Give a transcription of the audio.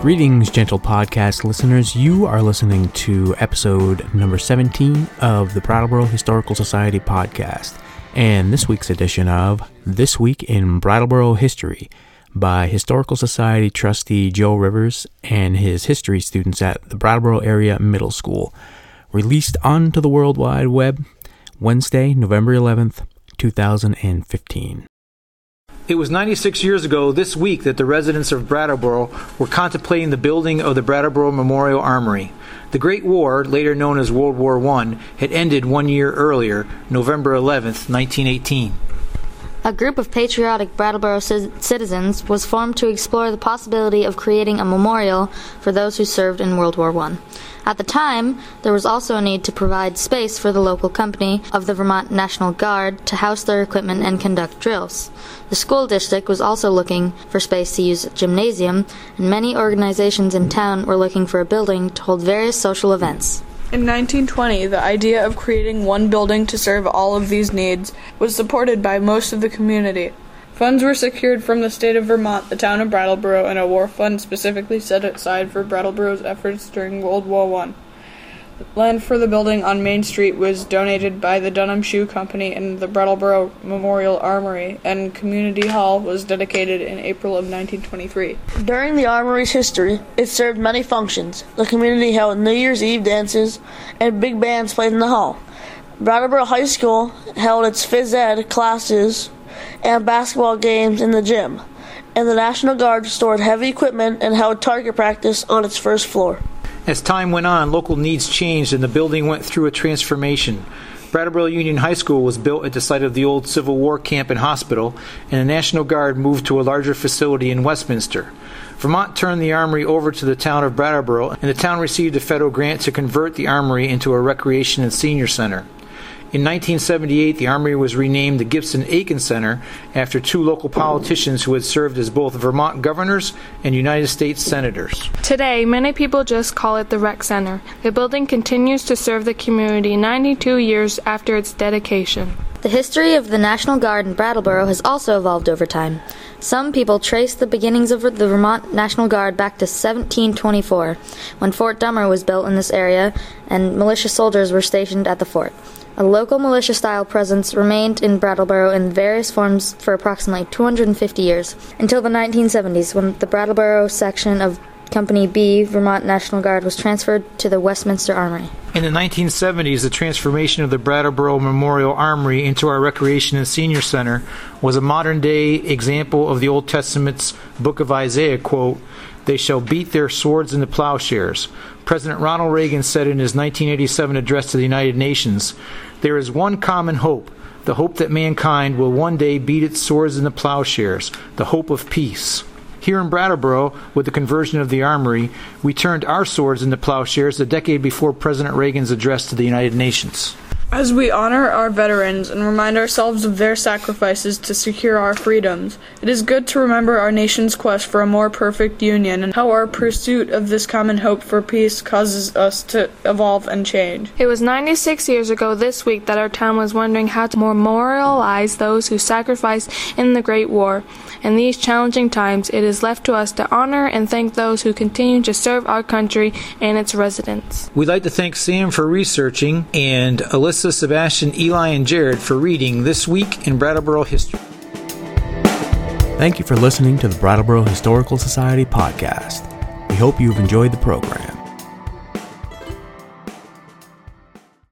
Greetings, gentle podcast listeners. You are listening to episode number 17 of the Brattleboro Historical Society podcast, and this week's edition of This Week in Brattleboro History by Historical Society trustee Joe Rivers and his history students at the Brattleboro Area Middle School. Released onto the World Wide Web Wednesday, November 11th, 2015. It was 96 years ago this week that the residents of Brattleboro were contemplating the building of the Brattleboro Memorial Armory. The Great War, later known as World War I, had ended one year earlier, November 11, 1918. A group of patriotic Brattleboro citizens was formed to explore the possibility of creating a memorial for those who served in World War I. At the time, there was also a need to provide space for the local company of the Vermont National Guard to house their equipment and conduct drills. The school district was also looking for space to use a gymnasium, and many organizations in town were looking for a building to hold various social events. In 1920, the idea of creating one building to serve all of these needs was supported by most of the community. Funds were secured from the state of Vermont, the town of Brattleboro, and a war fund specifically set aside for Brattleboro's efforts during World War I. Land for the building on Main Street was donated by the Dunham Shoe Company and the Brattleboro Memorial Armory, and Community Hall was dedicated in April of 1923. During the Armory's history, it served many functions. The community held New Year's Eve dances, and big bands played in the hall. Brattleboro High School held its phys ed classes and basketball games in the gym, and the National Guard stored heavy equipment and held target practice on its first floor. As time went on, local needs changed and the building went through a transformation. Brattleboro Union High School was built at the site of the old Civil War camp and hospital, and the National Guard moved to a larger facility in Westminster. Vermont turned the armory over to the town of Brattleboro, and the town received a federal grant to convert the armory into a recreation and senior center. In 1978, the Armory was renamed the Gibson Aiken Center after two local politicians who had served as both Vermont governors and United States senators. Today, many people just call it the Rec Center. The building continues to serve the community 92 years after its dedication. The history of the National Guard in Brattleboro has also evolved over time. Some people trace the beginnings of the Vermont National Guard back to 1724, when Fort Dummer was built in this area and militia soldiers were stationed at the fort. A local militia style presence remained in Brattleboro in various forms for approximately 250 years, until the 1970s when the Brattleboro section of Company B, Vermont National Guard, was transferred to the Westminster Armory. In the 1970s, the transformation of the Brattleboro Memorial Armory into our Recreation and Senior Center was a modern day example of the Old Testament's Book of Isaiah quote, They shall beat their swords into plowshares. President Ronald Reagan said in his 1987 address to the United Nations, There is one common hope, the hope that mankind will one day beat its swords into plowshares, the hope of peace. Here in Brattleboro, with the conversion of the armory, we turned our swords into plowshares a decade before President Reagan's address to the United Nations. As we honor our veterans and remind ourselves of their sacrifices to secure our freedoms, it is good to remember our nation's quest for a more perfect union and how our pursuit of this common hope for peace causes us to evolve and change. It was 96 years ago this week that our town was wondering how to memorialize those who sacrificed in the Great War. In these challenging times, it is left to us to honor and thank those who continue to serve our country and its residents. We'd like to thank Sam for researching and Alyssa, Sebastian, Eli, and Jared for reading This Week in Brattleboro History. Thank you for listening to the Brattleboro Historical Society podcast. We hope you've enjoyed the program.